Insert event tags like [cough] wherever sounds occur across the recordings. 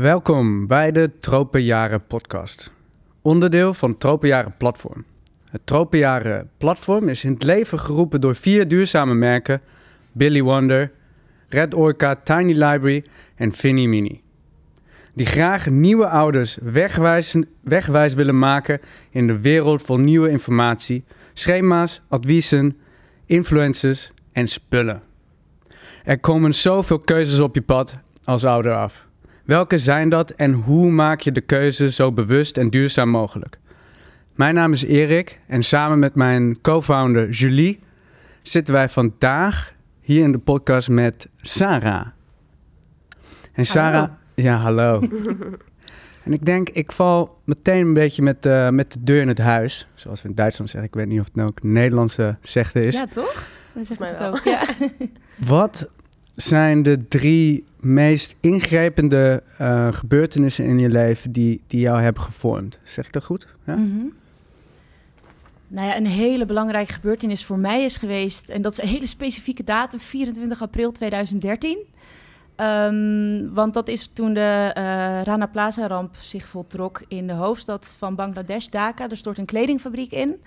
Welkom bij de Tropenjaren podcast. Onderdeel van Tropenjaren platform. Het Tropenjaren platform is in het leven geroepen door vier duurzame merken: Billy Wonder, Red Orca, Tiny Library en Finny Mini. Die graag nieuwe ouders wegwijs, wegwijs willen maken in de wereld van nieuwe informatie, schema's, adviezen, influencers en spullen. Er komen zoveel keuzes op je pad als ouder af. Welke zijn dat en hoe maak je de keuze zo bewust en duurzaam mogelijk? Mijn naam is Erik en samen met mijn co-founder Julie zitten wij vandaag hier in de podcast met Sarah. En Sarah, Hallo. ja, hallo. [laughs] en ik denk, ik val meteen een beetje met, eh, met de deur in het huis. Zoals we in Duitsland zeggen. Ik weet niet of het nou ook een Nederlandse zegde is. Ja, toch? Dat zeg ik mij het wel. ook. Ja. Wat zijn de drie meest ingrijpende eh, gebeurtenissen in je leven die, die jou hebben gevormd? Zeg dat goed? Ja? Mhm. Nou ja, een hele belangrijke gebeurtenis voor mij is geweest, en dat is een hele specifieke datum, 24 april 2013. Ehm, want dat is toen de eh, Rana Plaza-ramp zich voltrok in de hoofdstad van Bangladesh, Dhaka. Er stort een kledingfabriek in.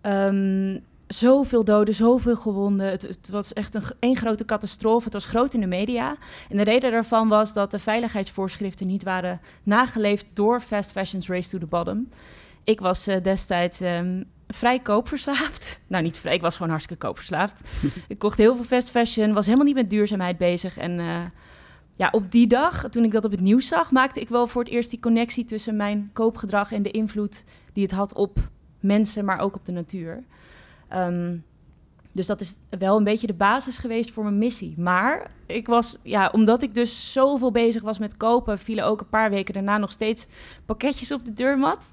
Ehm, zoveel doden, zoveel gewonden. Het, het was echt een, één grote catastrofe. Het was groot in de media. En de reden daarvan was dat de veiligheidsvoorschriften niet waren nageleefd door fast fashion's Race to the Bottom. Ik was eh, destijds ehm, vrij koopverslaafd. [laughs] Nou, niet vrij, ik was gewoon hartstikke koopverslaafd. [laughs] ik kocht heel veel fast fashion, was helemaal niet met duurzaamheid bezig. En eh, ja, op die dag, toen ik dat op het nieuws zag, maakte ik wel voor het eerst die connectie tussen mijn koopgedrag en de invloed die het had op mensen, maar ook op de natuur. Ehm, dus dat is wel een beetje de basis geweest voor mijn missie. Maar ik was, ja, omdat ik dus zoveel bezig was met kopen, vielen ook een paar weken daarna nog steeds pakketjes op de deurmat.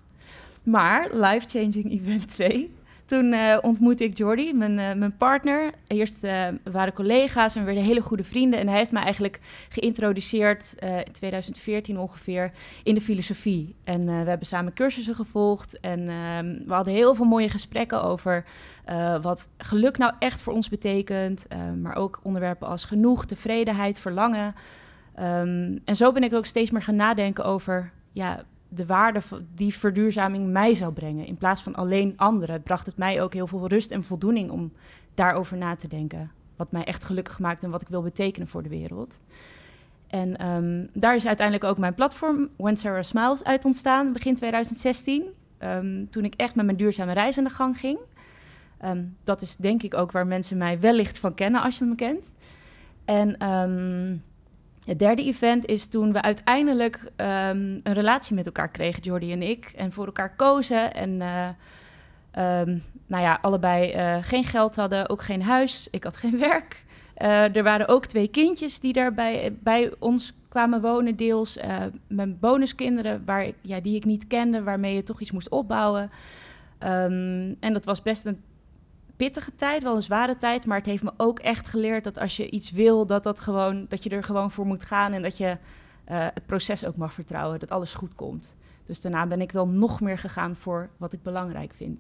Maar Life Changing Event 2. Toen eh, ontmoette ik Jordi, mijn, eh, mijn partner. Eerst we waren collega's en we werden hele goede vrienden. En hij heeft mij eigenlijk geïntroduceerd in 2014 ongeveer in de filosofie. En we hebben samen cursussen gevolgd. En ehm, we hadden heel veel mooie gesprekken over wat geluk nou echt voor ons betekent. maar ook onderwerpen als genoeg, tevredenheid, verlangen. Ehm, en zo ben ik ook steeds meer gaan nadenken over ja, de waarde die verduurzaming mij zou brengen. In plaats van alleen anderen bracht het mij ook heel veel rust en voldoening om daarover na te denken. Wat mij echt gelukkig maakt en wat ik wil betekenen voor de wereld. En ehm, daar is uiteindelijk ook mijn platform When Sarah Smiles uit ontstaan, begin 2016. Ehm, toen ik echt met mijn duurzame reis aan de gang ging. Ehm, dat is denk ik ook waar mensen mij wellicht van kennen als je me kent. En het derde event is toen we uiteindelijk ehm, een relatie met elkaar kregen, Jordi en ik. En voor elkaar kozen. En eh, ehm, nou ja, allebei eh, geen geld hadden, ook geen huis. Ik had geen [laughs] werk. Eh, er waren ook twee kindjes die daarbij bij ons kwamen wonen, deels. mijn bonuskinderen, waar ik, ja, die ik niet kende, waarmee je toch iets moest opbouwen. Ehm, en dat was best een pittige tijd, wel een zware tijd. Maar het heeft me ook echt geleerd dat als je iets wil, dat, dat, gewoon, dat je er gewoon voor moet gaan. En dat je eh, het proces ook mag vertrouwen, dat alles goed komt. Dus daarna ben ik wel nog meer gegaan voor wat ik belangrijk vind.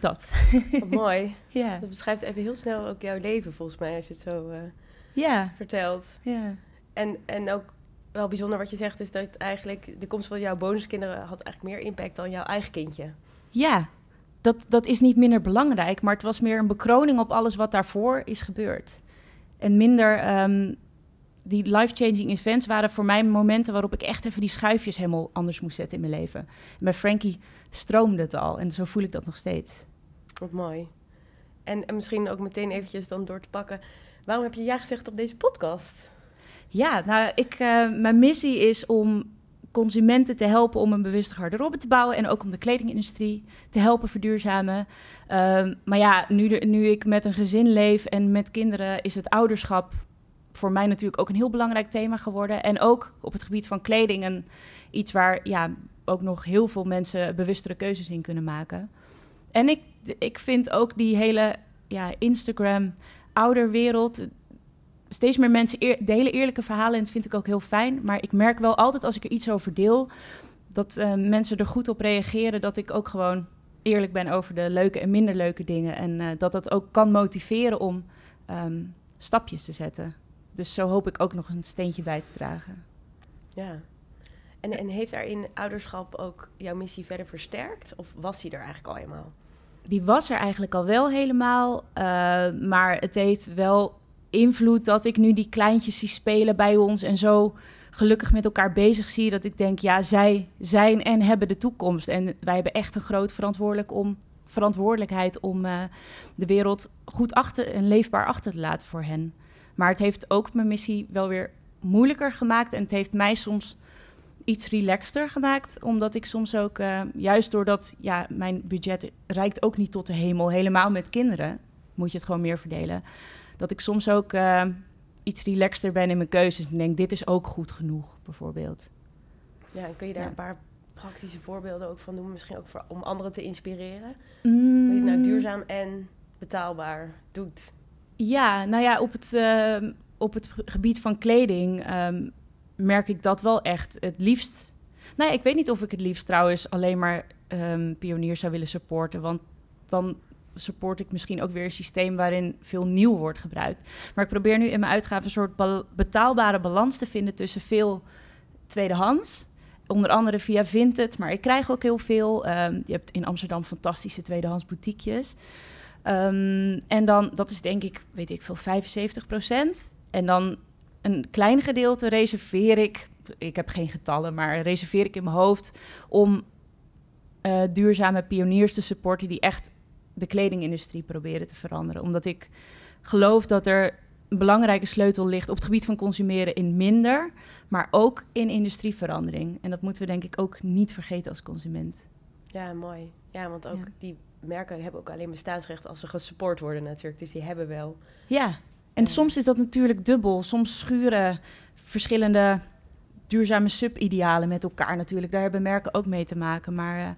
Dat. Wat [laughs] mooi. Ja. Dat beschrijft even heel snel ook jouw leven, volgens mij, als je het zo eh, Ja. vertelt. Ja. En, en ook wel bijzonder wat je zegt, is dat eigenlijk de komst van jouw bonuskinderen had eigenlijk meer impact dan jouw eigen kindje. Ja, dat, dat is niet minder belangrijk, maar het was meer een bekroning op alles wat daarvoor is gebeurd. En minder, ehm, die life-changing events waren voor mij momenten waarop ik echt even die schuifjes helemaal anders moest zetten in mijn leven. En bij Frankie stroomde het al en zo voel ik dat nog steeds. Wat mooi. En, en misschien ook meteen eventjes dan door te pakken. Waarom heb je ja gezegd op deze podcast? Ja, nou, ik, eh, mijn missie is om consumenten te helpen om een bewuste garderobe te bouwen en ook om de kledingindustrie te helpen verduurzamen. Ehm, maar ja, nu, nu ik met een gezin leef en met kinderen, is het ouderschap voor mij natuurlijk ook een heel belangrijk thema geworden. En ook op het gebied van kleding een, iets waar ja, ook nog heel veel mensen bewustere keuzes in kunnen maken. En ik, ik vind ook die hele ja, Instagram ouderwereld, steeds meer mensen eer- delen eerlijke verhalen en dat vind ik ook heel fijn. Maar ik merk wel altijd als ik er iets over deel, dat eh, mensen er goed op reageren. Dat ik ook gewoon eerlijk ben over de leuke en minder leuke dingen. En eh, dat dat ook kan motiveren om ehm, stapjes te zetten. Dus zo hoop ik ook nog een steentje bij te dragen. Ja. En, en heeft daarin ouderschap ook jouw missie verder versterkt? Of was die er eigenlijk al eenmaal? Die was er eigenlijk al wel helemaal. eh, maar het heeft wel invloed dat ik nu die kleintjes zie spelen bij ons en zo gelukkig met elkaar bezig zie. Dat ik denk, ja, zij zijn en hebben de toekomst. En wij hebben echt een groot verantwoordelijk om, verantwoordelijkheid om eh, de wereld goed achter en leefbaar achter te laten voor hen. Maar het heeft ook mijn missie wel weer moeilijker gemaakt. En het heeft mij soms iets relaxter gemaakt. Omdat ik soms ook, eh, juist doordat ja, mijn budget reikt ook niet tot de hemel, helemaal met kinderen, moet je het gewoon meer verdelen. Dat ik soms ook eh, iets relaxter ben in mijn keuzes. En denk, dit is ook goed genoeg, bijvoorbeeld. Ja, en kun je daar Ja. een paar praktische voorbeelden ook van noemen? Misschien ook voor, om anderen te inspireren? Mm, Hoe je het nou duurzaam en betaalbaar doet. Ja, nou ja, op het, eh, op het gebied van kleding ehm, merk ik dat wel echt het liefst. Nou, ja, ik weet niet of ik het liefst trouwens alleen maar ehm pioniers zou willen supporten. Want dan support ik misschien ook weer een systeem waarin veel nieuw wordt gebruikt. Maar ik probeer nu in mijn uitgaven een soort betaalbare balans te vinden tussen veel tweedehands. Onder andere via Vinted, maar ik krijg ook heel veel. Ehm, je hebt in Amsterdam fantastische tweedehands boutiquejes. Ehm, en dan, dat is denk ik, weet ik veel, 75% En dan een klein gedeelte reserveer ik, ik heb geen getallen, maar reserveer ik in mijn hoofd om eh, duurzame pioniers te supporten die echt de kledingindustrie proberen te veranderen. Omdat ik geloof dat er een belangrijke sleutel ligt op het gebied van consumeren in minder, maar ook in industrieverandering. En dat moeten we denk ik ook niet vergeten als consument. Ja, mooi. Ja, want ook Ja. die merken hebben ook alleen bestaansrecht als ze gesupport worden natuurlijk. Dus die hebben wel. Ja, en Ja. soms is dat natuurlijk dubbel. Soms schuren verschillende duurzame subidealen met elkaar natuurlijk. Daar hebben merken ook mee te maken. Maar eh,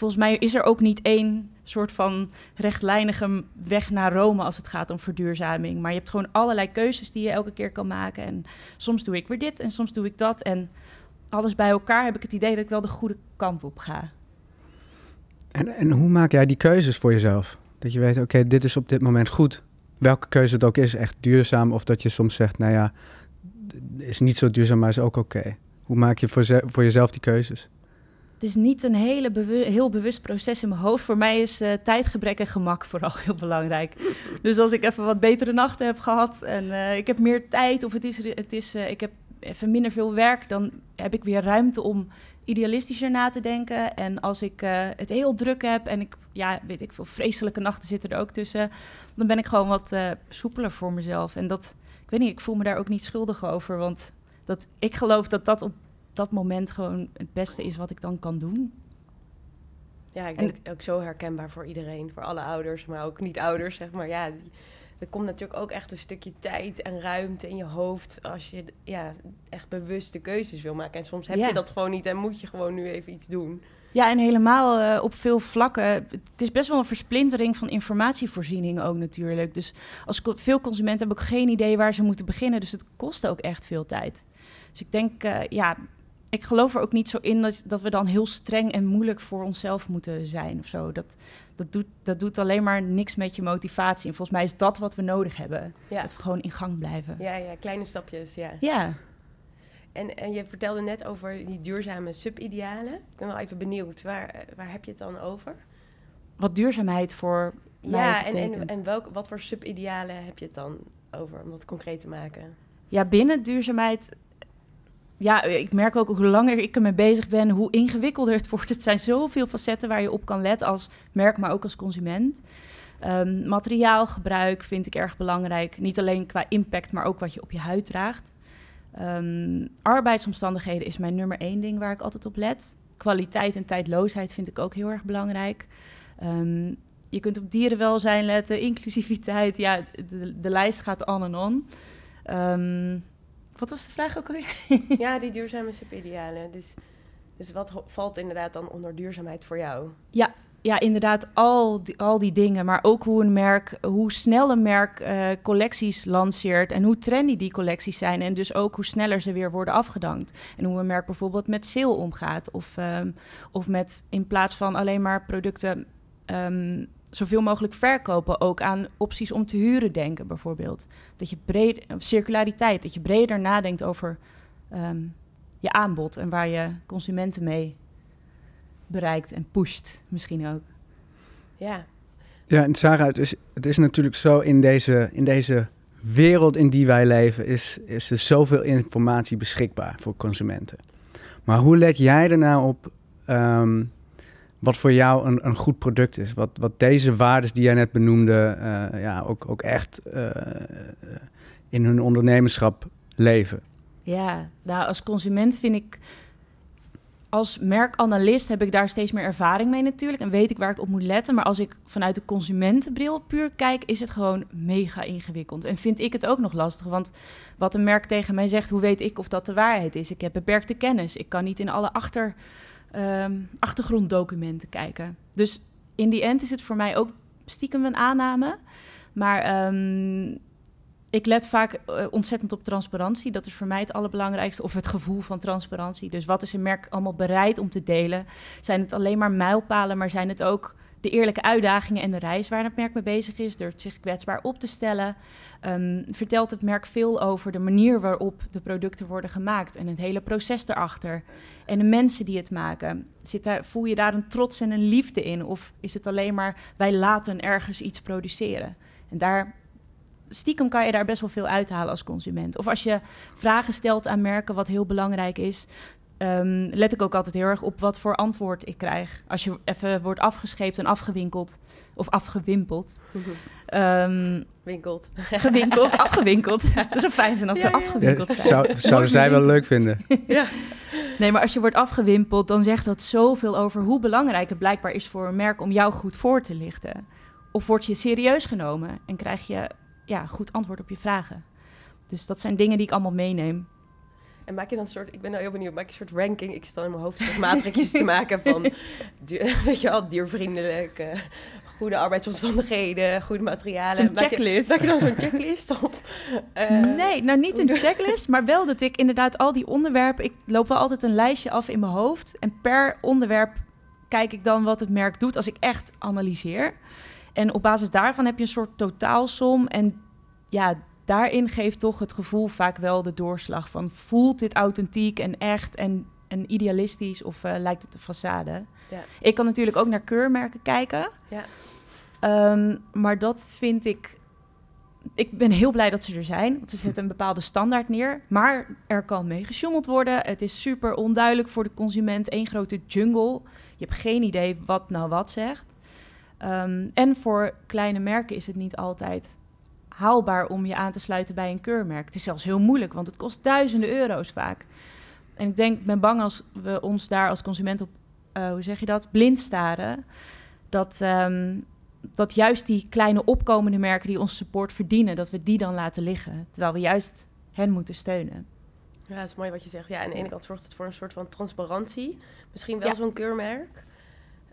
volgens mij is er ook niet één soort van rechtlijnige weg naar Rome als het gaat om verduurzaming. Maar je hebt gewoon allerlei keuzes die je elke keer kan maken. En soms doe ik weer dit en soms doe ik dat. En alles bij elkaar heb ik het idee dat ik wel de goede kant op ga. En, en hoe maak jij die keuzes voor jezelf? Dat je weet, oké, dit is op dit moment goed. Welke keuze het ook is, echt duurzaam. Of dat je soms zegt, nou ja, is niet zo duurzaam, maar is ook oké. Hoe maak je voor, voor jezelf die keuzes? Het is niet een hele heel bewust proces in mijn hoofd. Voor mij is eh, tijdgebrek en gemak [laughs] vooral heel belangrijk. Dus als ik even wat betere nachten heb gehad en eh, ik heb meer tijd of het is, het is, eh, ik heb even minder veel werk, dan heb ik weer ruimte om idealistischer na te denken. En als ik het heel druk heb en ik, ja, weet ik veel, vreselijke nachten zitten er ook tussen, dan ben ik gewoon wat soepeler voor mezelf. En dat, ik weet niet, ik voel me daar ook niet schuldig over, want dat, ik geloof dat dat op dat moment gewoon het beste is wat ik dan kan doen. Ja, ik En- denk ook zo herkenbaar voor iedereen. Voor alle ouders, maar ook niet-ouders, zeg maar. Ja, er komt natuurlijk ook echt een stukje tijd en ruimte in je hoofd... als je ja, echt bewuste keuzes wil maken. En soms heb Ja. je dat gewoon niet en moet je gewoon nu even iets doen. Ja, en helemaal eh, op veel vlakken. Het is best wel een versplintering van informatievoorziening ook natuurlijk. Dus als co- veel consumenten hebben ook geen idee waar ze moeten beginnen. Dus het kost ook echt veel tijd. Dus ik denk, eh, ja, ik geloof er ook niet zo in dat, dat we dan heel streng en moeilijk voor onszelf moeten zijn of zo. Dat, dat, doet, dat doet alleen maar niks met je motivatie. En volgens mij is dat wat we nodig hebben. Ja, Dat we gewoon in gang blijven. ja, ja kleine stapjes, ja. ja. En, en je vertelde net over die duurzame subidealen. Ik ben wel even benieuwd, waar, waar heb je het dan over? wat duurzaamheid voor mij Ja, en, en, en welk, wat voor subidealen heb je het dan over, om dat concreet te maken? Ja, binnen duurzaamheid. Ja, ik merk ook hoe langer ik ermee bezig ben, hoe ingewikkelder het [laughs] wordt. Het zijn zoveel facetten waar je op kan letten als merk, maar ook als consument. Ehm, materiaalgebruik vind ik erg belangrijk. Niet alleen qua impact, maar ook wat je op je huid draagt. Ehm, arbeidsomstandigheden is mijn nummer één ding waar ik altijd op let. Kwaliteit en tijdloosheid vind ik ook heel erg belangrijk. Ehm, je kunt op dierenwelzijn letten, [laughs] inclusiviteit. Ja, de, lijst gaat on en on. Ehm, wat was de vraag ook alweer? Ja, die duurzame subidealen. Dus, dus wat valt inderdaad dan onder duurzaamheid voor jou? Ja, inderdaad, al die, al die dingen. Maar ook hoe een merk, hoe snel een merk eh, collecties lanceert en hoe trendy die collecties zijn. En dus ook hoe sneller ze weer worden afgedankt. En hoe een merk bijvoorbeeld met sale omgaat. Of, ehm, of met in plaats van alleen maar producten ehm, zoveel mogelijk verkopen, ook aan opties om te huren denken, bijvoorbeeld. Dat je breed, circulariteit, dat je breder nadenkt over ehm, je aanbod en waar je consumenten mee bereikt en pusht misschien ook. Ja. Ja, en Sarah, het is, het is natuurlijk zo in deze, in deze wereld in die wij leven, is, is er zoveel informatie beschikbaar voor consumenten. Maar hoe let jij er nou op ehm, wat voor jou een, een goed product is? Wat, wat deze waarden die jij net benoemde, eh, ja, ook, ook echt eh, in hun ondernemerschap leven? Ja, nou als consument vind ik als merkanalist heb ik daar steeds meer ervaring mee natuurlijk. En weet ik waar ik op moet letten. Maar als ik vanuit de consumentenbril puur kijk, is het gewoon mega ingewikkeld. En vind ik het ook nog lastig. Want wat een merk tegen mij zegt, hoe weet ik of dat de waarheid is? Ik heb beperkte kennis. Ik kan niet in alle achter, ehm, achtergronddocumenten kijken. Dus in die end is het voor mij ook stiekem een aanname. Maar um, ik let vaak uh, ontzettend op transparantie. Dat is voor mij het allerbelangrijkste. Of het gevoel van transparantie. Dus wat is een merk allemaal bereid om te delen? Zijn het alleen maar mijlpalen, maar zijn het ook de eerlijke uitdagingen en de reis waar het merk mee bezig is? Durft zich kwetsbaar op te stellen? Um, vertelt het merk veel over de manier waarop de producten worden gemaakt en het hele proces erachter? En de mensen die het maken. Zit daar, voel je daar een trots en een liefde in? Of is het alleen maar wij laten ergens iets produceren? En daar stiekem kan je daar best wel veel uithalen als consument. Of als je vragen stelt aan merken, wat heel belangrijk is. Um, let ik ook altijd heel erg op wat voor antwoord ik krijg. Als je even wordt afgescheept en afgewinkeld. Of afgewimpeld. Um, [laughs] Winkeld. Gewinkeld, [laughs] afgewinkeld. Dat is zo fijn zijn als ja, ze afgewinkeld ja. zijn. Zou, zouden zij wel leuk vinden. [laughs] ja. Nee, maar als je wordt afgewimpeld, dan zegt dat zoveel over hoe belangrijk het blijkbaar is voor een merk om jou goed voor te lichten. Of word je serieus genomen en krijg je ja, goed antwoord op je vragen. Dus dat zijn dingen die ik allemaal meeneem. En maak je dan een soort, ik ben nou heel benieuwd, maak je een soort ranking? Ik zit dan in mijn hoofd matrixjes te maken van, [laughs] [laughs] weet je wel, diervriendelijk, uh, goede arbeidsomstandigheden, goede materialen. Zo'n checklist. maak je dan zo'n checklist? Of, uh, nee, nou niet een checklist, maar wel dat ik inderdaad al die onderwerpen, ik loop wel altijd een lijstje af in mijn hoofd. En per onderwerp kijk ik dan wat het merk doet als ik echt analyseer. En op basis daarvan heb je een soort totaalsom. En ja, daarin geeft toch het gevoel vaak wel de doorslag van voelt dit authentiek en echt en, en idealistisch of uh, lijkt het een façade? Ja. Ik kan natuurlijk ook naar keurmerken kijken. Ja. Um, maar dat vind ik. Ik ben heel blij dat ze er zijn. Want ze zetten een bepaalde standaard neer. Maar er kan mee gesjoemeld worden. Het is super onduidelijk voor de consument. één grote jungle. Je hebt geen idee wat nou wat zegt. Um, en voor kleine merken is het niet altijd haalbaar om je aan te sluiten bij een keurmerk. Het is zelfs heel moeilijk, want het kost duizenden euro's vaak. En ik denk, ben bang als we ons daar als consument op, uh, hoe zeg je dat, blind staren, dat, um, dat juist die kleine opkomende merken die onze support verdienen, dat we die dan laten liggen, terwijl we juist hen moeten steunen. Ja, dat is mooi wat je zegt. Ja, aan de ene kant zorgt het voor een soort van transparantie. Misschien wel ja. zo'n keurmerk.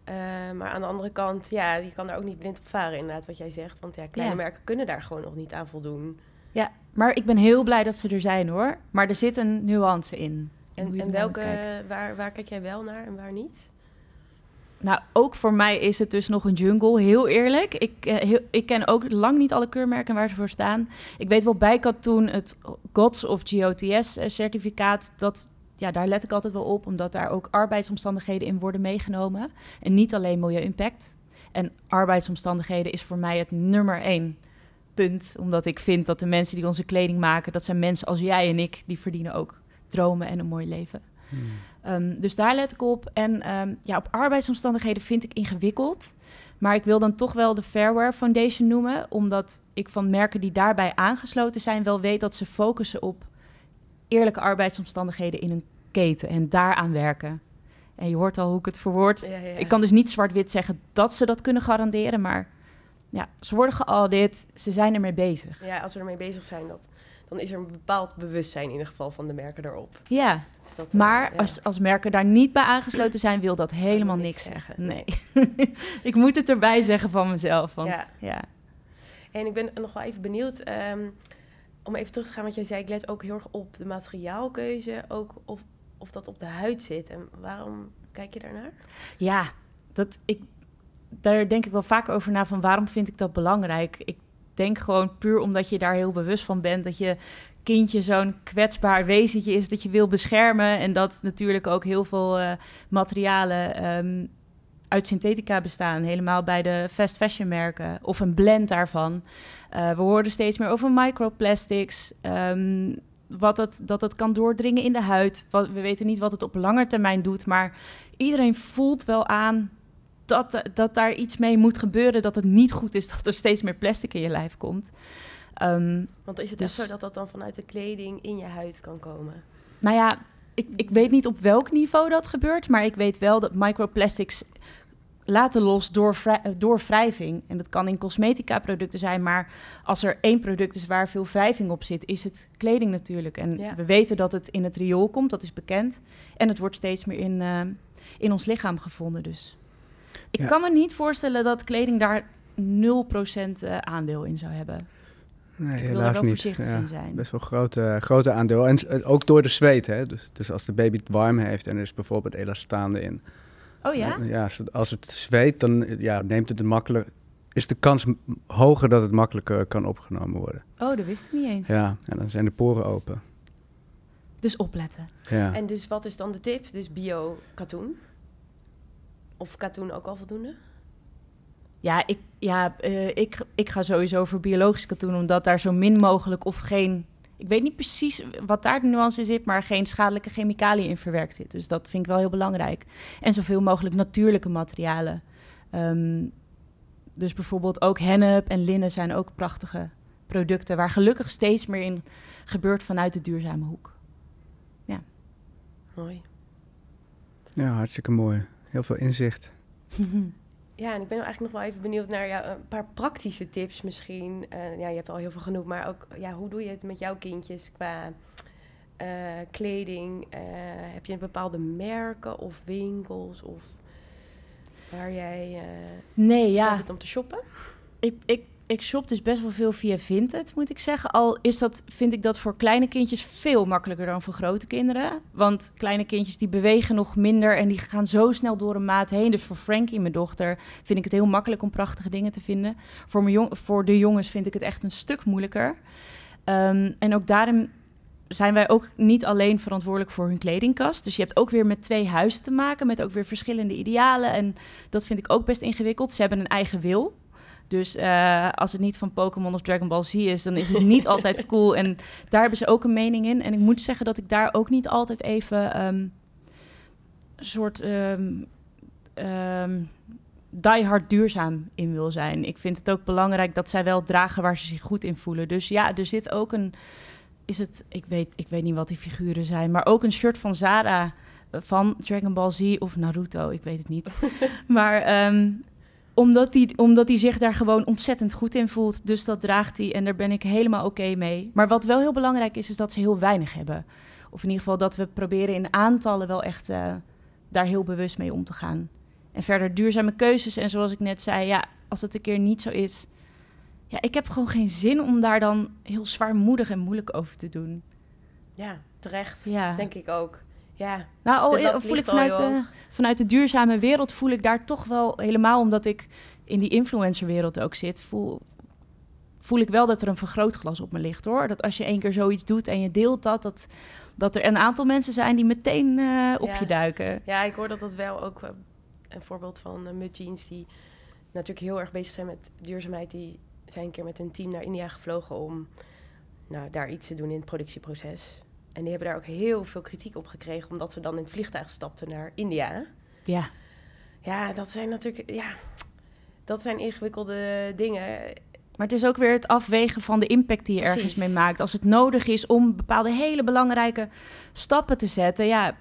Uh, maar aan de andere kant, ja, je kan daar ook niet blind op varen, inderdaad, wat jij zegt. Want ja, kleine ja. merken kunnen daar gewoon nog niet aan voldoen. Ja, maar ik ben heel blij dat ze er zijn hoor. Maar er zit een nuance in. En, en welke, waar, waar kijk jij wel naar en waar niet? Nou, ook voor mij is het dus nog een jungle, heel eerlijk. Ik, uh, heel, ik ken ook lang niet alle keurmerken waar ze voor staan. Ik weet wel, bij had toen het GOTS of GOTS-certificaat... dat ja, daar let ik altijd wel op, omdat daar ook arbeidsomstandigheden in worden meegenomen. En niet alleen milieu-impact. En arbeidsomstandigheden is voor mij het nummer één punt. Omdat ik vind dat de mensen die onze kleding maken, dat zijn mensen als jij en ik, die verdienen ook dromen en een mooi leven. Hmm. Um, dus daar let ik op. En um, ja, op arbeidsomstandigheden vind ik ingewikkeld. Maar ik wil dan toch wel de Fairwear Foundation noemen, omdat ik van merken die daarbij aangesloten zijn wel weet dat ze focussen op eerlijke arbeidsomstandigheden in een keten en daaraan werken. En je hoort al hoe ik het verwoord. Ja, ja. Ik kan dus niet zwart-wit zeggen dat ze dat kunnen garanderen, maar ja, ze worden geaudit, ze zijn ermee bezig. Ja, als ze ermee bezig zijn, dat, dan is er een bepaald bewustzijn in ieder geval van de merken erop. Ja, dus dat, maar uh, als, als merken daar niet bij aangesloten zijn, wil dat helemaal niks zeggen. zeggen. Nee, [laughs] ik moet het erbij zeggen van mezelf. Want, ja. ja. En ik ben nog wel even benieuwd. Um, om even terug te gaan, wat jij zei, ik let ook heel erg op de materiaalkeuze, ook of, of dat op de huid zit. En waarom kijk je daarnaar? Ja, dat, ik, daar denk ik wel vaak over na van waarom vind ik dat belangrijk. Ik denk gewoon puur omdat je daar heel bewust van bent, dat je kindje zo'n kwetsbaar wezentje is dat je wil beschermen. En dat natuurlijk ook heel veel uh, materialen ehm, uit synthetica bestaan. Helemaal bij de fast fashion merken of een blend daarvan. Uh, we horen steeds meer over microplastics. Um, wat het, dat het kan doordringen in de huid. Wat, we weten niet wat het op lange termijn doet. Maar iedereen voelt wel aan dat, dat daar iets mee moet gebeuren. Dat het niet goed is dat er steeds meer plastic in je lijf komt. Um, Want is het dus, echt zo dat dat dan vanuit de kleding in je huid kan komen? Nou ja, ik, ik weet niet op welk niveau dat gebeurt. Maar ik weet wel dat microplastics laten los door, door wrijving. En dat kan in cosmetica producten zijn, maar als er één product is waar veel wrijving op zit, is het kleding natuurlijk. En we weten dat het in het riool komt, dat is bekend. En het wordt steeds meer in, uh, in ons lichaam gevonden dus. Ik kan me niet voorstellen dat kleding daar 0% uh, aandeel in zou hebben. Nee, ik helaas niet. Ja, zijn. Best wel grote, grote aandeel. En ook door de zweet. Hè? Dus, dus als de baby het warm heeft en er is bijvoorbeeld elastaande in, Oh ja? Ja, als het zweet, dan ja, neemt het makkelijk, is de kans hoger dat het makkelijker kan opgenomen worden. Oh, dat wist ik niet eens. Ja, en dan zijn de poren open. Dus opletten. Ja. En dus wat is dan de tip? Dus bio-katoen? Of katoen ook al voldoende? Ja, ik, ja uh, ik, ik ga sowieso voor biologisch katoen, omdat daar zo min mogelijk of geen ik weet niet precies wat daar de nuance in zit, maar geen schadelijke chemicaliën in verwerkt zit. Dus dat vind ik wel heel belangrijk. En zoveel mogelijk natuurlijke materialen. Um, dus bijvoorbeeld ook hennep en linnen zijn ook prachtige producten waar gelukkig steeds meer in gebeurt vanuit de duurzame hoek. Ja. Mooi. Ja, hartstikke mooi. Heel veel inzicht. [laughs] Ja, en ik ben eigenlijk nog wel even benieuwd naar ja, een paar praktische tips misschien. Uh, ja, je hebt al heel veel genoeg, maar ook ja, hoe doe je het met jouw kindjes qua uh, kleding? Uh, heb je bepaalde merken of winkels of waar jij nee, ja. om te shoppen? Ik, ik ik shop dus best wel veel via Vinted, moet ik zeggen. Al is dat, vind ik dat voor kleine kindjes veel makkelijker dan voor grote kinderen. Want kleine kindjes die bewegen nog minder en die gaan zo snel door een maat heen. Dus voor Frankie, mijn dochter, vind ik het heel makkelijk om prachtige dingen te vinden. Voor, mijn voor de jongens vind ik het echt een stuk moeilijker. Um, en ook daarin zijn wij ook niet alleen verantwoordelijk voor hun kledingkast. Dus je hebt ook weer met twee huizen te maken, met ook weer verschillende idealen. En dat vind ik ook best ingewikkeld. Ze hebben een eigen wil. Dus uh, als het niet van Pokémon of Dragon Ball Z is, dan is het niet [laughs] altijd cool. En daar hebben ze ook een mening in. En ik moet zeggen dat ik daar ook niet altijd even um, een soort um, um, die hard duurzaam in wil zijn. Ik vind het ook belangrijk dat zij wel dragen waar ze zich goed in voelen. Dus ja, er zit ook een. Is het, ik weet, ik weet niet wat die figuren zijn, maar ook een shirt van Zara van Dragon Ball Z of Naruto, ik weet het niet. [laughs] maar um, omdat hij omdat die zich daar gewoon ontzettend goed in voelt. Dus dat draagt hij en daar ben ik helemaal oké mee. Maar wat wel heel belangrijk is, is dat ze heel weinig hebben. Of in ieder geval dat we proberen in aantallen wel echt uh, daar heel bewust mee om te gaan. En verder duurzame keuzes. En zoals ik net zei, ja, als het een keer niet zo is. Ja, ik heb gewoon geen zin om daar dan heel zwaarmoedig en moeilijk over te doen. Ja, terecht. Ja. Denk ik ook. Ja, nou, oh, voel ik vanuit de, vanuit de duurzame wereld voel ik daar toch wel helemaal omdat ik in die influencerwereld ook zit, voel, voel ik wel dat er een vergrootglas op me ligt hoor. Dat als je één keer zoiets doet en je deelt dat, dat, dat er een aantal mensen zijn die meteen uh, op je duiken. Ja, ik hoor dat dat wel ook uh, een voorbeeld van uh, Mud Jeans die natuurlijk heel erg bezig zijn met duurzaamheid. Die zijn een keer met hun team naar India gevlogen om nou, daar iets te doen in het productieproces. En die hebben daar ook heel veel kritiek op gekregen, omdat ze dan in het vliegtuig stapten naar India. Ja. Ja, dat zijn natuurlijk, ja, dat zijn ingewikkelde dingen. Maar het is ook weer het afwegen van de impact die je ergens mee maakt. Als het nodig is om bepaalde hele belangrijke stappen te zetten, ja.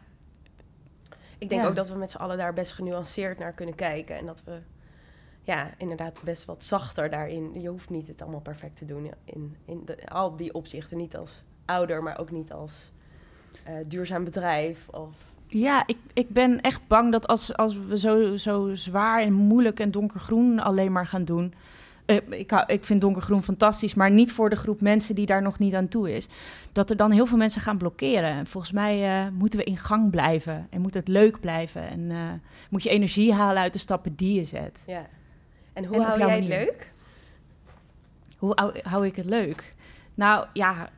Ik denk ook dat we met z'n allen daar best genuanceerd naar kunnen kijken. En dat we, ja, inderdaad best wat zachter daarin. Je hoeft niet het allemaal perfect te doen in, in de, al die opzichten. Niet als ouder, maar ook niet als uh, duurzaam bedrijf. Of... Ja, ik, ik ben echt bang dat als, als we zo, zo zwaar en moeilijk en donkergroen alleen maar gaan doen. Uh, ik, ik vind donkergroen fantastisch, maar niet voor de groep mensen die daar nog niet aan toe is. Dat er dan heel veel mensen gaan blokkeren. Volgens mij uh, moeten we in gang blijven en moet het leuk blijven. En uh, moet je energie halen uit de stappen die je zet. Ja. En hoe en hou jij het leuk? Hoe hou, hou ik het leuk? Nou ja,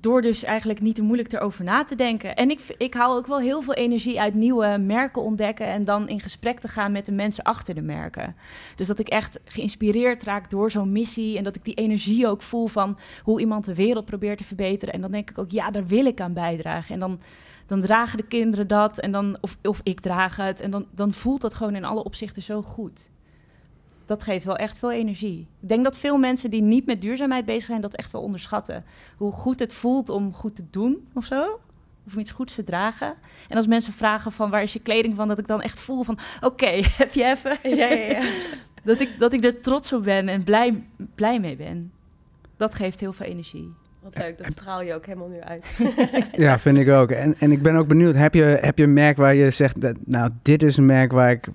door dus eigenlijk niet te moeilijk erover na te denken. En ik, ik haal ook wel heel veel energie uit nieuwe merken ontdekken en dan in gesprek te gaan met de mensen achter de merken. Dus dat ik echt geïnspireerd raak door zo'n missie en dat ik die energie ook voel van hoe iemand de wereld probeert te verbeteren. En dan denk ik ook, ja, daar wil ik aan bijdragen. En dan, dan dragen de kinderen dat en dan, of, of ik draag het. En dan, dan voelt dat gewoon in alle opzichten zo goed dat geeft wel echt veel energie. Ik denk dat veel mensen die niet met duurzaamheid bezig zijn, dat echt wel onderschatten. Hoe goed het voelt om goed te doen of zo. Of om iets goeds te dragen. En als mensen vragen van waar is je kleding van, dat ik dan echt voel van oké, [laughs] heb je even. Ja, ja, ja. [laughs] dat, ik, dat ik er trots op ben en blij, blij mee ben. Dat geeft heel veel energie. Wat leuk, dat straal je ook helemaal nu uit. [laughs] ja, vind ik ook. En, en ik ben ook benieuwd, heb je, heb je een merk waar je zegt, dat, nou, dit is een merk waar ik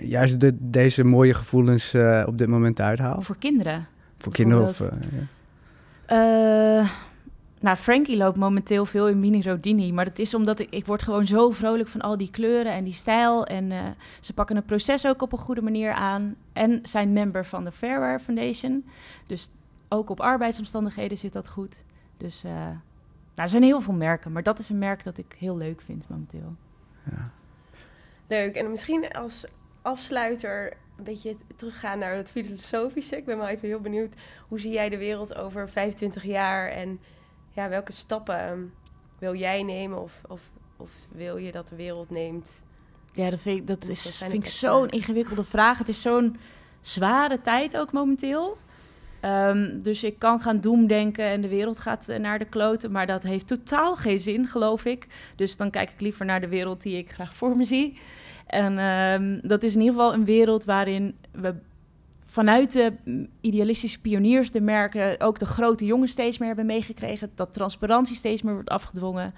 juist de, deze mooie gevoelens uh, op dit moment uithaal? Voor kinderen? Voor kinderen of... Uh, ja. uh, nou, Frankie loopt momenteel veel in mini Rodini, maar dat is omdat ik, ik word gewoon zo vrolijk van al die kleuren en die stijl. En ze pakken het proces ook op een goede manier aan en zijn member van de Fairwear Foundation. Dus ook op arbeidsomstandigheden zit dat goed. Dus uh, nou, er zijn heel veel merken, maar dat is een merk dat ik heel leuk vind momenteel. Ja. Leuk. En misschien als afsluiter een beetje teruggaan naar het filosofische. Ik ben wel even heel benieuwd. Hoe zie jij de wereld over 25 jaar? En ja, welke stappen ehm, wil jij nemen? Of, of, of wil je dat de wereld neemt? Ja, dat vind ik, dat is, vind ik zo'n ingewikkelde vraag. Het is zo'n zware tijd ook momenteel. Um, dus ik kan gaan doemdenken en de wereld gaat eh, naar de kloten. Maar dat heeft totaal geen zin, geloof ik. Dus dan kijk ik liever naar de wereld die ik graag voor me zie. En um, dat is in ieder geval een wereld waarin we vanuit de idealistische pioniers, de merken, ook de grote jongens steeds meer hebben meegekregen. Dat transparantie steeds meer wordt afgedwongen.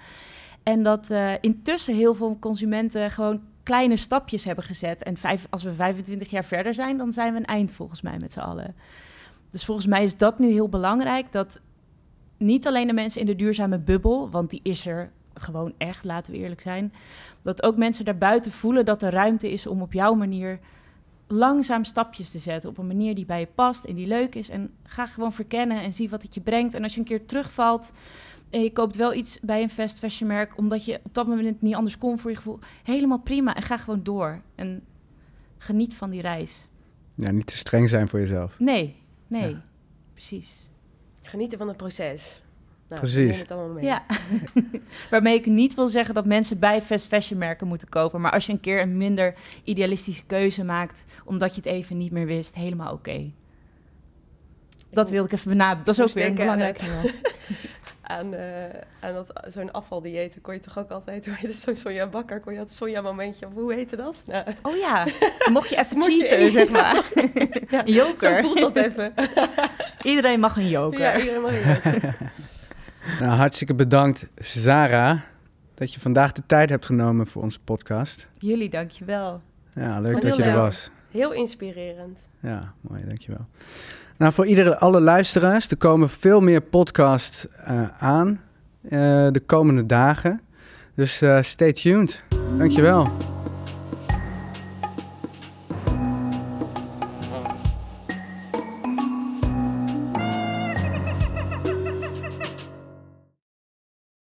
En dat uh, intussen heel veel consumenten gewoon kleine stapjes hebben gezet. En vijf, als we 25 jaar verder zijn, dan zijn we een eind volgens mij met z'n allen. Dus volgens mij is dat nu heel belangrijk. Dat niet alleen de mensen in de duurzame bubbel, want die is er gewoon echt, laten we eerlijk zijn. Dat ook mensen daarbuiten voelen dat er ruimte is om op jouw manier langzaam stapjes te zetten. Op een manier die bij je past en die leuk is. En ga gewoon verkennen en zie wat het je brengt. En als je een keer terugvalt en je koopt wel iets bij een fast fashion merk, omdat je op dat moment niet anders kon voor je gevoel, helemaal prima. En ga gewoon door. En geniet van die reis. Ja, niet te streng zijn voor jezelf. Nee, Nee, precies. Genieten van het proces. Nou, precies. Het allemaal mee. Ja. [laughs] Waarmee ik niet wil zeggen dat mensen bij fast fashion merken moeten kopen. Maar als je een keer een minder idealistische keuze maakt, omdat je het even niet meer wist, helemaal oké. Dat wilde ik even benadrukken. Dat is ook weer een belangrijk [laughs] aan, uh, aan dat, zo'n afvaldieet kon je toch ook altijd, hoe heet het, zo'n Sonja Bakker, kon je altijd Sonja momentje, of hoe heette dat? Nou. Oh ja, [laughs] mocht je even cheaten, zeg maar. [laughs] ja, [laughs] joker. Zo voelt dat even. iedereen mag een joker. Ja, iedereen mag een joker. nou, hartstikke bedankt, Zara, dat je vandaag de tijd hebt genomen voor onze podcast. Jullie, dankjewel. Ja, leuk dat je er was. Heel inspirerend. Ja, mooi, dankjewel. Nou, voor iedere, alle luisteraars, er komen veel meer podcasts uh, aan uh, de komende dagen. Dus uh, stay tuned. Dankjewel.